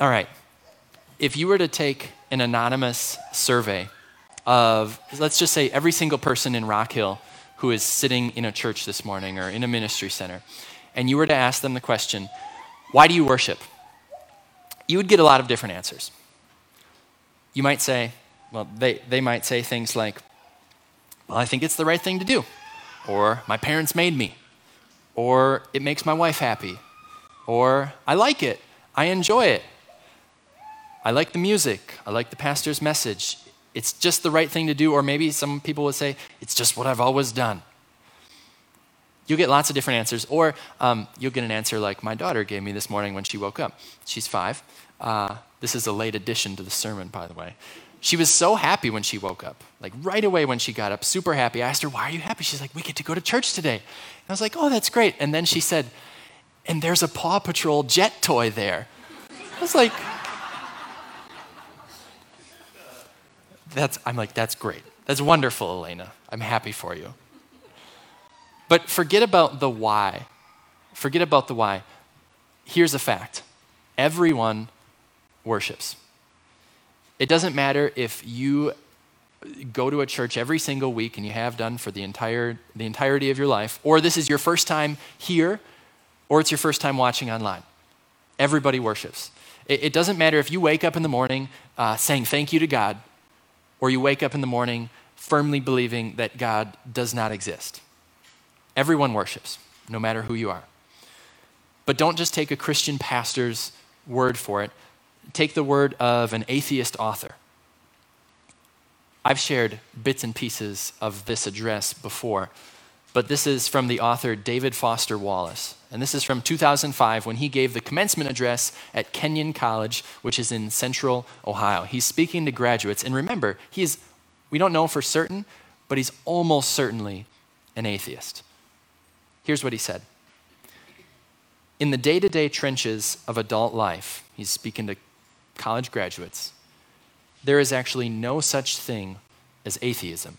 All right. If you were to take an anonymous survey of, let's just say, every single person in Rock Hill who is sitting in a church this morning or in a ministry center, and you were to ask them the question, why do you worship? You would get a lot of different answers. You might say, well, they, they might say things like, well, I think it's the right thing to do, or my parents made me, or it makes my wife happy, or I like it, I enjoy it, I like the music, I like the pastor's message, it's just the right thing to do, or maybe some people would say, it's just what I've always done. You'll get lots of different answers, or um, you'll get an answer like my daughter gave me this morning when she woke up. She's five. Uh, this is a late addition to the sermon, by the way. She was so happy when she woke up, like right away when she got up, super happy. I asked her, Why are you happy? She's like, We get to go to church today. And I was like, Oh, that's great. And then she said, And there's a Paw Patrol jet toy there. I was like, that's, I'm like, that's great. That's wonderful, Elena. I'm happy for you. But forget about the why. Forget about the why. Here's a fact everyone worships. It doesn't matter if you go to a church every single week and you have done for the entire the entirety of your life or this is your first time here or it's your first time watching online everybody worships it, it doesn't matter if you wake up in the morning uh, saying thank you to god or you wake up in the morning firmly believing that god does not exist. Everyone worships no matter who you are. But don't just take a christian pastor's word for it. Take the word of an atheist author. I've shared bits and pieces of this address before, but this is from the author David Foster Wallace. And this is from 2005 when he gave the commencement address at Kenyon College, which is in central Ohio. He's speaking to graduates. And remember, he's, we don't know for certain, but he's almost certainly an atheist. Here's what he said In the day to day trenches of adult life, he's speaking to college graduates, there is actually no such thing as atheism.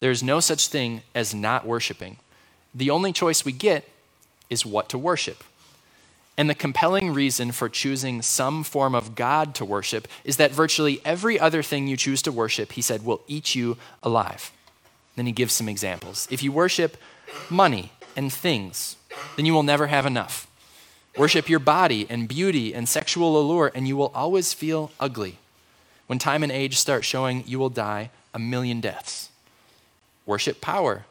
There is no such thing as not worshiping. The only choice we get is what to worship. And the compelling reason for choosing some form of God to worship is that virtually every other thing you choose to worship, he said, will eat you alive. Then he gives some examples. If you worship money and things, then you will never have enough. Worship your body and beauty and sexual allure, and you will always feel ugly. When time and age start showing, you will die a million deaths. Worship power,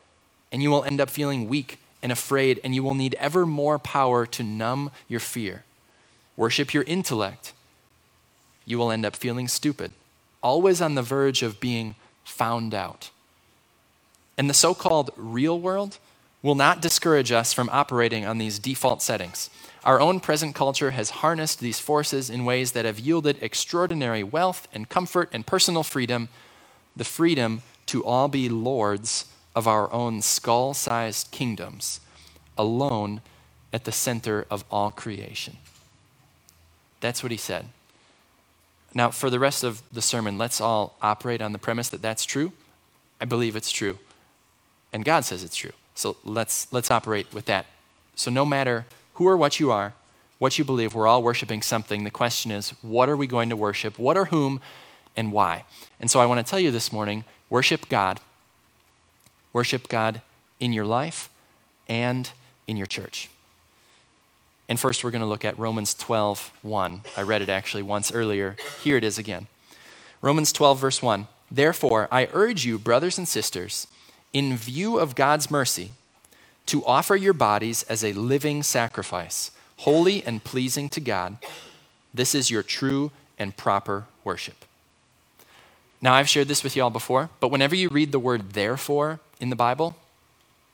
and you will end up feeling weak and afraid, and you will need ever more power to numb your fear. Worship your intellect. You will end up feeling stupid, always on the verge of being found out. And the so called real world will not discourage us from operating on these default settings. Our own present culture has harnessed these forces in ways that have yielded extraordinary wealth and comfort and personal freedom, the freedom to all be lords of our own skull sized kingdoms, alone at the center of all creation. That's what he said. Now, for the rest of the sermon, let's all operate on the premise that that's true. I believe it's true. And God says it's true. So let's, let's operate with that. So, no matter who or what you are, what you believe, we're all worshiping something. The question is, what are we going to worship? What or whom and why? And so I want to tell you this morning worship God. Worship God in your life and in your church. And first, we're going to look at Romans 12, 1. I read it actually once earlier. Here it is again. Romans 12, verse 1. Therefore, I urge you, brothers and sisters, in view of God's mercy, to offer your bodies as a living sacrifice, holy and pleasing to God. This is your true and proper worship. Now, I've shared this with you all before, but whenever you read the word therefore in the Bible,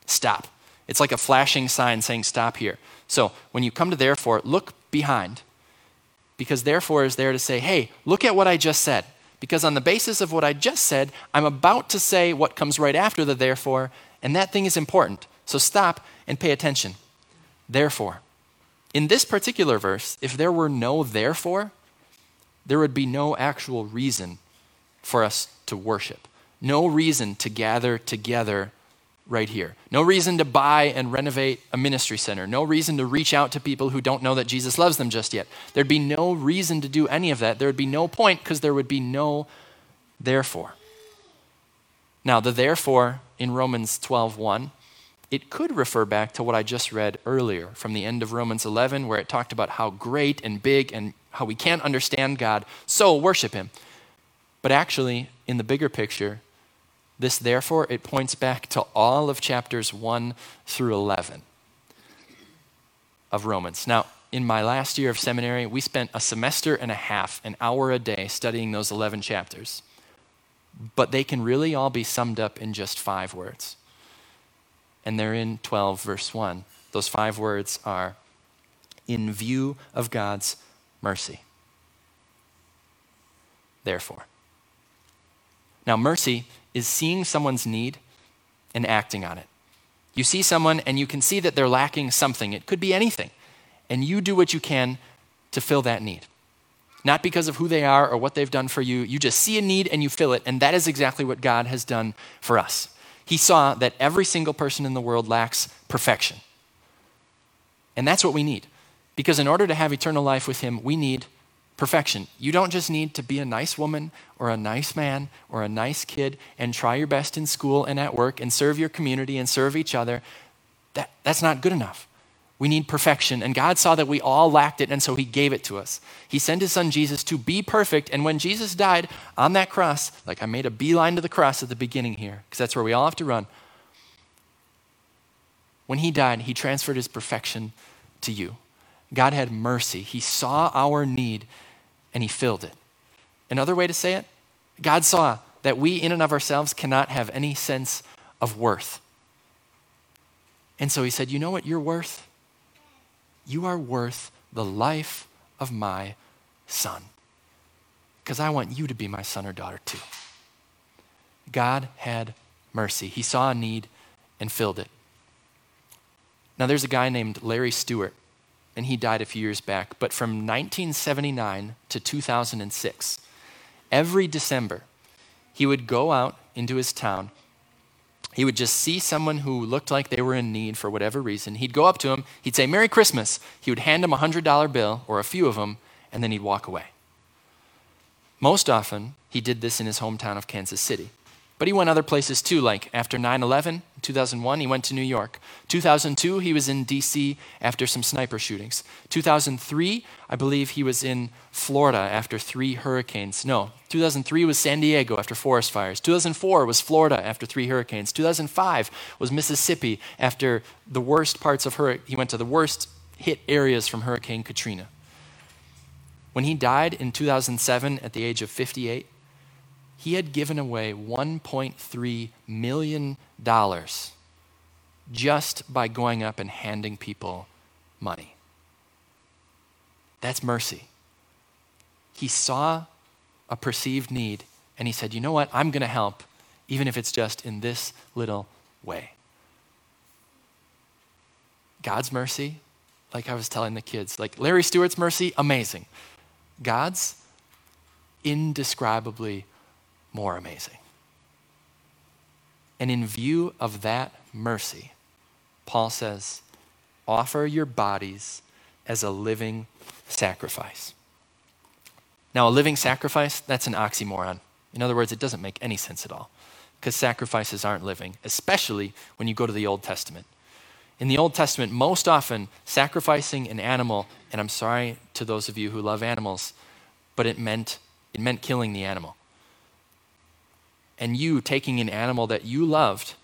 stop. It's like a flashing sign saying stop here. So when you come to therefore, look behind, because therefore is there to say, hey, look at what I just said. Because on the basis of what I just said, I'm about to say what comes right after the therefore, and that thing is important. So stop and pay attention. Therefore, in this particular verse, if there were no therefore, there would be no actual reason for us to worship, no reason to gather together right here. No reason to buy and renovate a ministry center. No reason to reach out to people who don't know that Jesus loves them just yet. There'd be no reason to do any of that. There would be no point because there would be no therefore. Now, the therefore in Romans 12:1, it could refer back to what I just read earlier from the end of Romans 11 where it talked about how great and big and how we can't understand God, so worship him. But actually, in the bigger picture, this, therefore, it points back to all of chapters 1 through 11 of Romans. Now, in my last year of seminary, we spent a semester and a half, an hour a day, studying those 11 chapters. But they can really all be summed up in just five words. And they're in 12, verse 1. Those five words are in view of God's mercy. Therefore. Now, mercy is seeing someone's need and acting on it. You see someone and you can see that they're lacking something. It could be anything. And you do what you can to fill that need. Not because of who they are or what they've done for you. You just see a need and you fill it. And that is exactly what God has done for us. He saw that every single person in the world lacks perfection. And that's what we need. Because in order to have eternal life with Him, we need perfection. You don't just need to be a nice woman or a nice man or a nice kid and try your best in school and at work and serve your community and serve each other. That, that's not good enough. We need perfection. And God saw that we all lacked it, and so He gave it to us. He sent His Son Jesus to be perfect. And when Jesus died on that cross, like I made a beeline to the cross at the beginning here, because that's where we all have to run. When He died, He transferred His perfection to you. God had mercy. He saw our need and he filled it. Another way to say it, God saw that we, in and of ourselves, cannot have any sense of worth. And so he said, You know what you're worth? You are worth the life of my son. Because I want you to be my son or daughter too. God had mercy. He saw a need and filled it. Now, there's a guy named Larry Stewart and he died a few years back. But from 1979 to 2006, every December, he would go out into his town. He would just see someone who looked like they were in need for whatever reason. He'd go up to him, he'd say, Merry Christmas. He would hand him a $100 bill or a few of them, and then he'd walk away. Most often, he did this in his hometown of Kansas City. But he went other places too, like after 9 11, 2001, he went to New York. 2002, he was in D.C. after some sniper shootings. 2003, I believe he was in Florida after three hurricanes. No, 2003 was San Diego after forest fires. 2004 was Florida after three hurricanes. 2005 was Mississippi after the worst parts of hurricane. He went to the worst hit areas from Hurricane Katrina. When he died in 2007 at the age of 58, he had given away $1.3 million just by going up and handing people money. That's mercy. He saw a perceived need and he said, You know what? I'm going to help, even if it's just in this little way. God's mercy, like I was telling the kids, like Larry Stewart's mercy, amazing. God's indescribably more amazing. And in view of that mercy, Paul says, offer your bodies as a living sacrifice. Now, a living sacrifice, that's an oxymoron. In other words, it doesn't make any sense at all because sacrifices aren't living, especially when you go to the Old Testament. In the Old Testament, most often sacrificing an animal, and I'm sorry to those of you who love animals, but it meant, it meant killing the animal and you taking an animal that you loved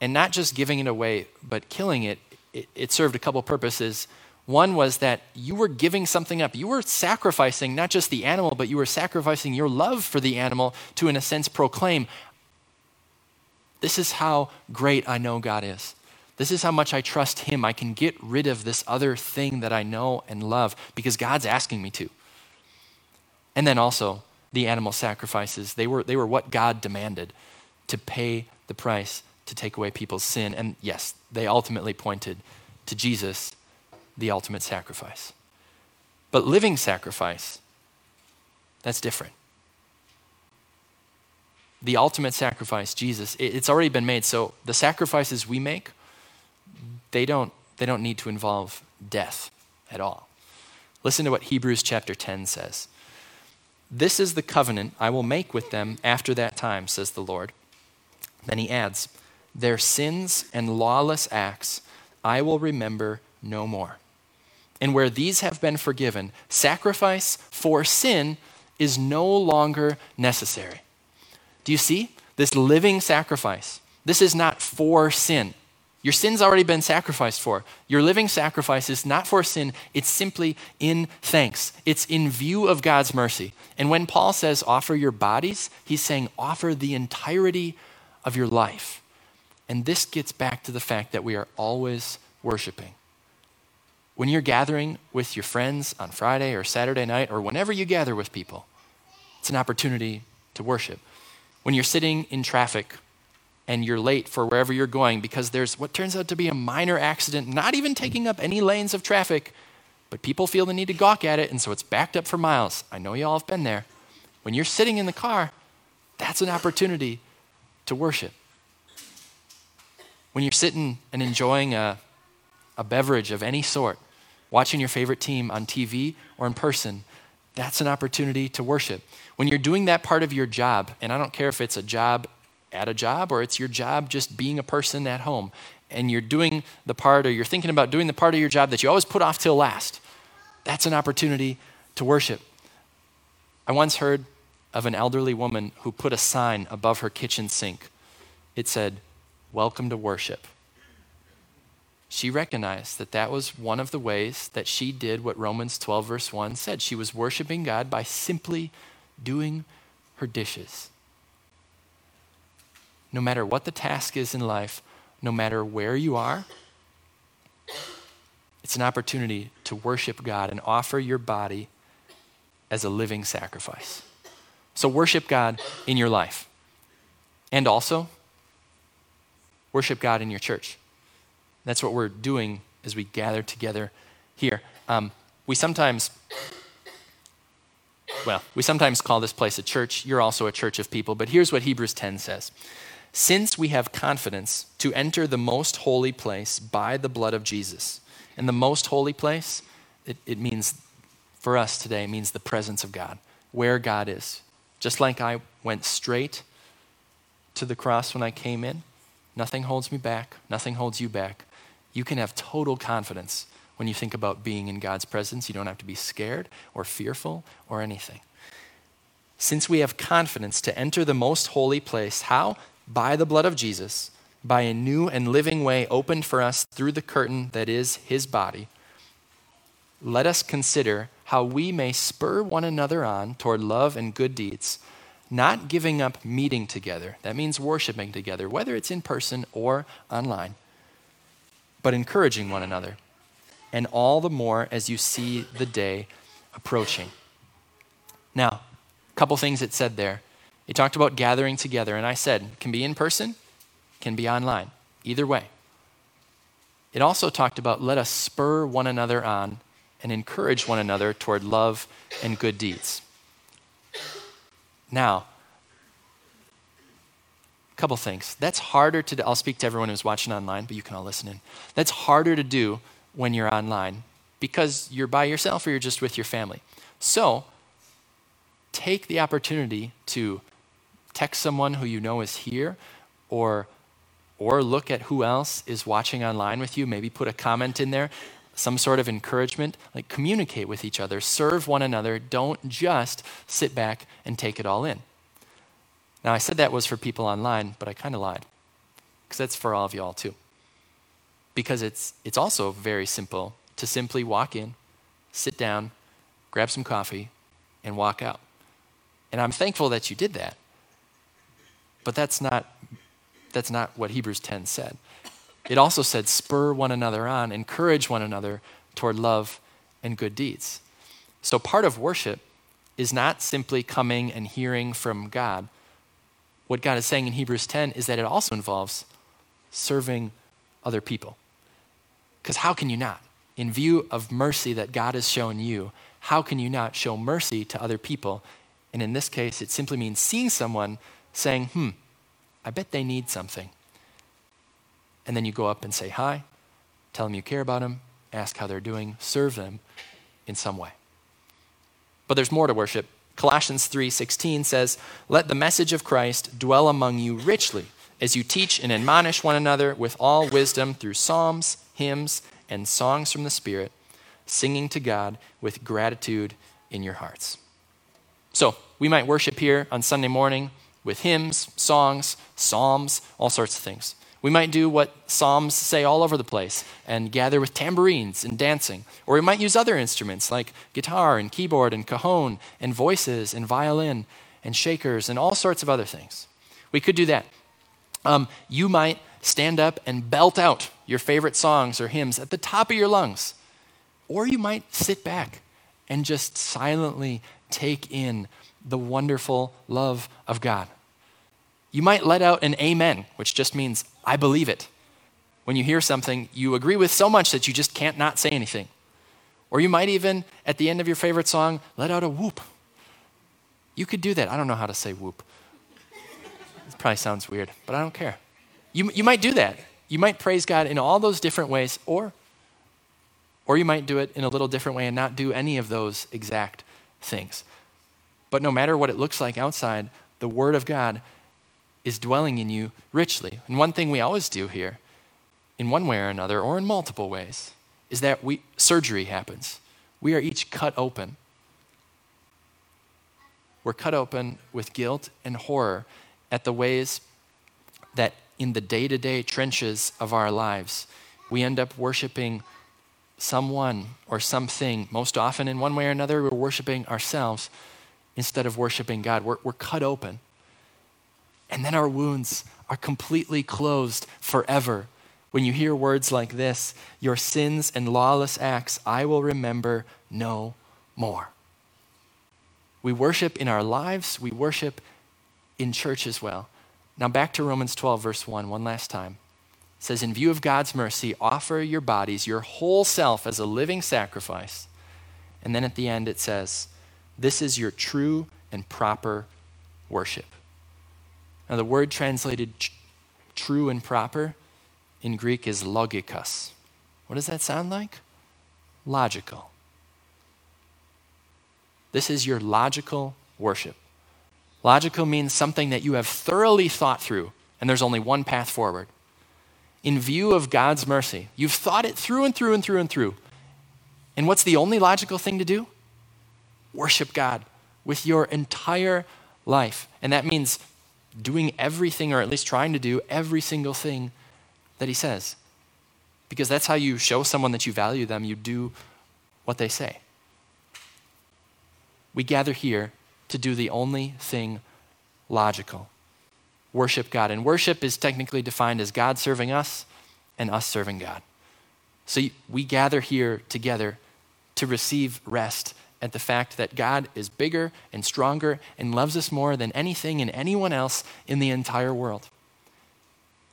and not just giving it away, but killing it, it, it, served a couple purposes. One was that you were giving something up. You were sacrificing not just the animal, but you were sacrificing your love for the animal to, in a sense, proclaim this is how great I know God is. This is how much I trust Him. I can get rid of this other thing that I know and love because God's asking me to. And then also, the animal sacrifices. They were, they were what God demanded to pay the price to take away people's sin. And yes, they ultimately pointed to Jesus, the ultimate sacrifice. But living sacrifice, that's different. the ultimate sacrifice, Jesus, it's already been made. So the sacrifices we make, they don't, they don't need to involve death at all. Listen to what Hebrews chapter 10 says. This is the covenant I will make with them after that time, says the Lord. Then he adds, Their sins and lawless acts I will remember no more. And where these have been forgiven, sacrifice for sin is no longer necessary. Do you see? This living sacrifice. This is not for sin. Your sin's already been sacrificed for. Your living sacrifice is not for sin, it's simply in thanks. It's in view of God's mercy. And when Paul says offer your bodies, he's saying offer the entirety of your life. And this gets back to the fact that we are always worshiping. When you're gathering with your friends on Friday or Saturday night, or whenever you gather with people, it's an opportunity to worship. When you're sitting in traffic and you're late for wherever you're going because there's what turns out to be a minor accident, not even taking up any lanes of traffic, but people feel the need to gawk at it, and so it's backed up for miles. I know you all have been there. When you're sitting in the car, that's an opportunity to worship. When you're sitting and enjoying a, a beverage of any sort, watching your favorite team on TV or in person, that's an opportunity to worship. When you're doing that part of your job, and I don't care if it's a job at a job or it's your job just being a person at home, and you're doing the part or you're thinking about doing the part of your job that you always put off till last, that's an opportunity to worship. I once heard of an elderly woman who put a sign above her kitchen sink. It said, Welcome to worship she recognized that that was one of the ways that she did what Romans 12, verse 1 said. She was worshiping God by simply doing her dishes. No matter what the task is in life, no matter where you are, it's an opportunity to worship God and offer your body as a living sacrifice. So, worship God in your life. And also, worship God in your church. That's what we're doing as we gather together here. Um, we sometimes, well, we sometimes call this place a church. You're also a church of people, but here's what Hebrews 10 says. Since we have confidence to enter the most holy place by the blood of Jesus. And the most holy place, it, it means, for us today, means the presence of God, where God is. Just like I went straight to the cross when I came in, nothing holds me back, nothing holds you back you can have total confidence when you think about being in God's presence. You don't have to be scared or fearful or anything. Since we have confidence to enter the most holy place, how? By the blood of Jesus, by a new and living way opened for us through the curtain that is his body, let us consider how we may spur one another on toward love and good deeds, not giving up meeting together. That means worshiping together, whether it's in person or online but encouraging one another, and all the more as you see the day approaching. Now, a couple things it said there. It talked about gathering together, and I said, can be in person, can be online, either way. It also talked about let us spur one another on and encourage one another toward love and good deeds. Now, a couple things. That's harder to do. I'll speak to everyone who's watching online, but you can all listen in. That's harder to do when you're online because you're by yourself or you're just with your family. So, take the opportunity to text someone who you know is here or or look at who else is watching online with you, maybe put a comment in there, some sort of encouragement, like communicate with each other, serve one another, don't just sit back and take it all in. Now, I said that was for people online, but I kind of lied because that's for all of y'all too. Because it's, it's also very simple to simply walk in, sit down, grab some coffee, and walk out. And I'm thankful that you did that. But that's not, that's not what Hebrews 10 said. It also said, spur one another on, encourage one another toward love and good deeds. So part of worship is not simply coming and hearing from God what God is saying in Hebrews 10 is that it also involves serving other people. Because how can you not? In view of mercy that God has shown you, how can you not show mercy to other people? And in this case, it simply means seeing someone saying, hmm, I bet they need something. And then you go up and say hi, tell them you care about them, ask how they're doing, serve them in some way. But there's more to worship. Colossians 3:16 says, "Let the message of Christ dwell among you richly, as you teach and admonish one another with all wisdom through psalms, hymns, and songs from the Spirit, singing to God with gratitude in your hearts." So, we might worship here on Sunday morning with hymns, songs, psalms, all sorts of things. We might do what Psalms say all over the place and gather with tambourines and dancing. Or we might use other instruments like guitar and keyboard and cajon and voices and violin and shakers and all sorts of other things. We could do that. Um, you might stand up and belt out your favorite songs or hymns at the top of your lungs. Or you might sit back and just silently take in the wonderful love of God. You might let out an amen, which just means, I believe it. When you hear something you agree with so much that you just can't not say anything. Or you might even, at the end of your favorite song, let out a whoop. You could do that. I don't know how to say whoop. It probably sounds weird, but I don't care. You, you might do that. You might praise God in all those different ways, or, or you might do it in a little different way and not do any of those exact things. But no matter what it looks like outside, the Word of God is dwelling in you richly. And one thing we always do here, in one way or another, or in multiple ways, is that we, surgery happens. We are each cut open. We're cut open with guilt and horror at the ways that in the day to day trenches of our lives, we end up worshiping someone or something. Most often, in one way or another, we're worshiping ourselves instead of worshiping God. We're, we're cut open. And then our wounds are completely closed forever. When you hear words like this, your sins and lawless acts I will remember no more. We worship in our lives, we worship in church as well. Now, back to Romans 12, verse 1, one last time. Says, In view of God's mercy, offer your bodies, your whole self, as a living sacrifice. And then at the end, it says, This is your true and proper worship. Now, the word translated true and proper in Greek is logikos. What does that sound like? Logical. This is your logical worship. Logical means something that you have thoroughly thought through, and there's only one path forward. In view of God's mercy, you've thought it through and through and through and through. And what's the only logical thing to do? Worship God with your entire life. And that means doing everything, or at least trying to do every single thing that he says. Because that's how you show someone that you value them. You do what they say. We gather here to do the only thing logical worship God. And worship is technically defined as God serving us and us serving God. So we gather here together to receive rest at the fact that God is bigger and stronger and loves us more than anything and anyone else in the entire world.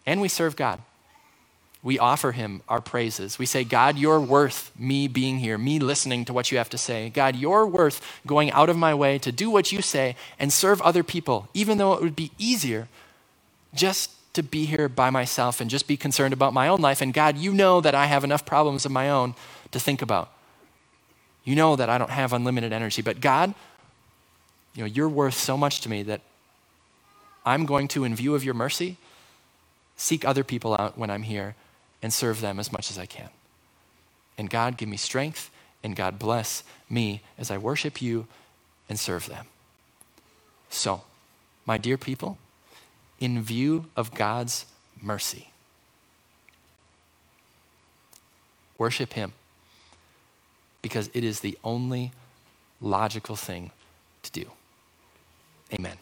And we serve God. We offer Him our praises. We say, God, you're worth me being here, me listening to what you have to say. God, you're worth going out of my way to do what you say and serve other people, even though it would be easier just to be here by myself and just be concerned about my own life. And God, you know that I have enough problems of my own to think about. You know that I don't have unlimited energy, but God, you know, you're worth so much to me that I'm going to, in view of your mercy, seek other people out when I'm here and serve them as much as I can. And God, give me strength, and God bless me as I worship you and serve them. So, my dear people, in view of God's mercy, worship Him because it is the only logical thing to do. Amen.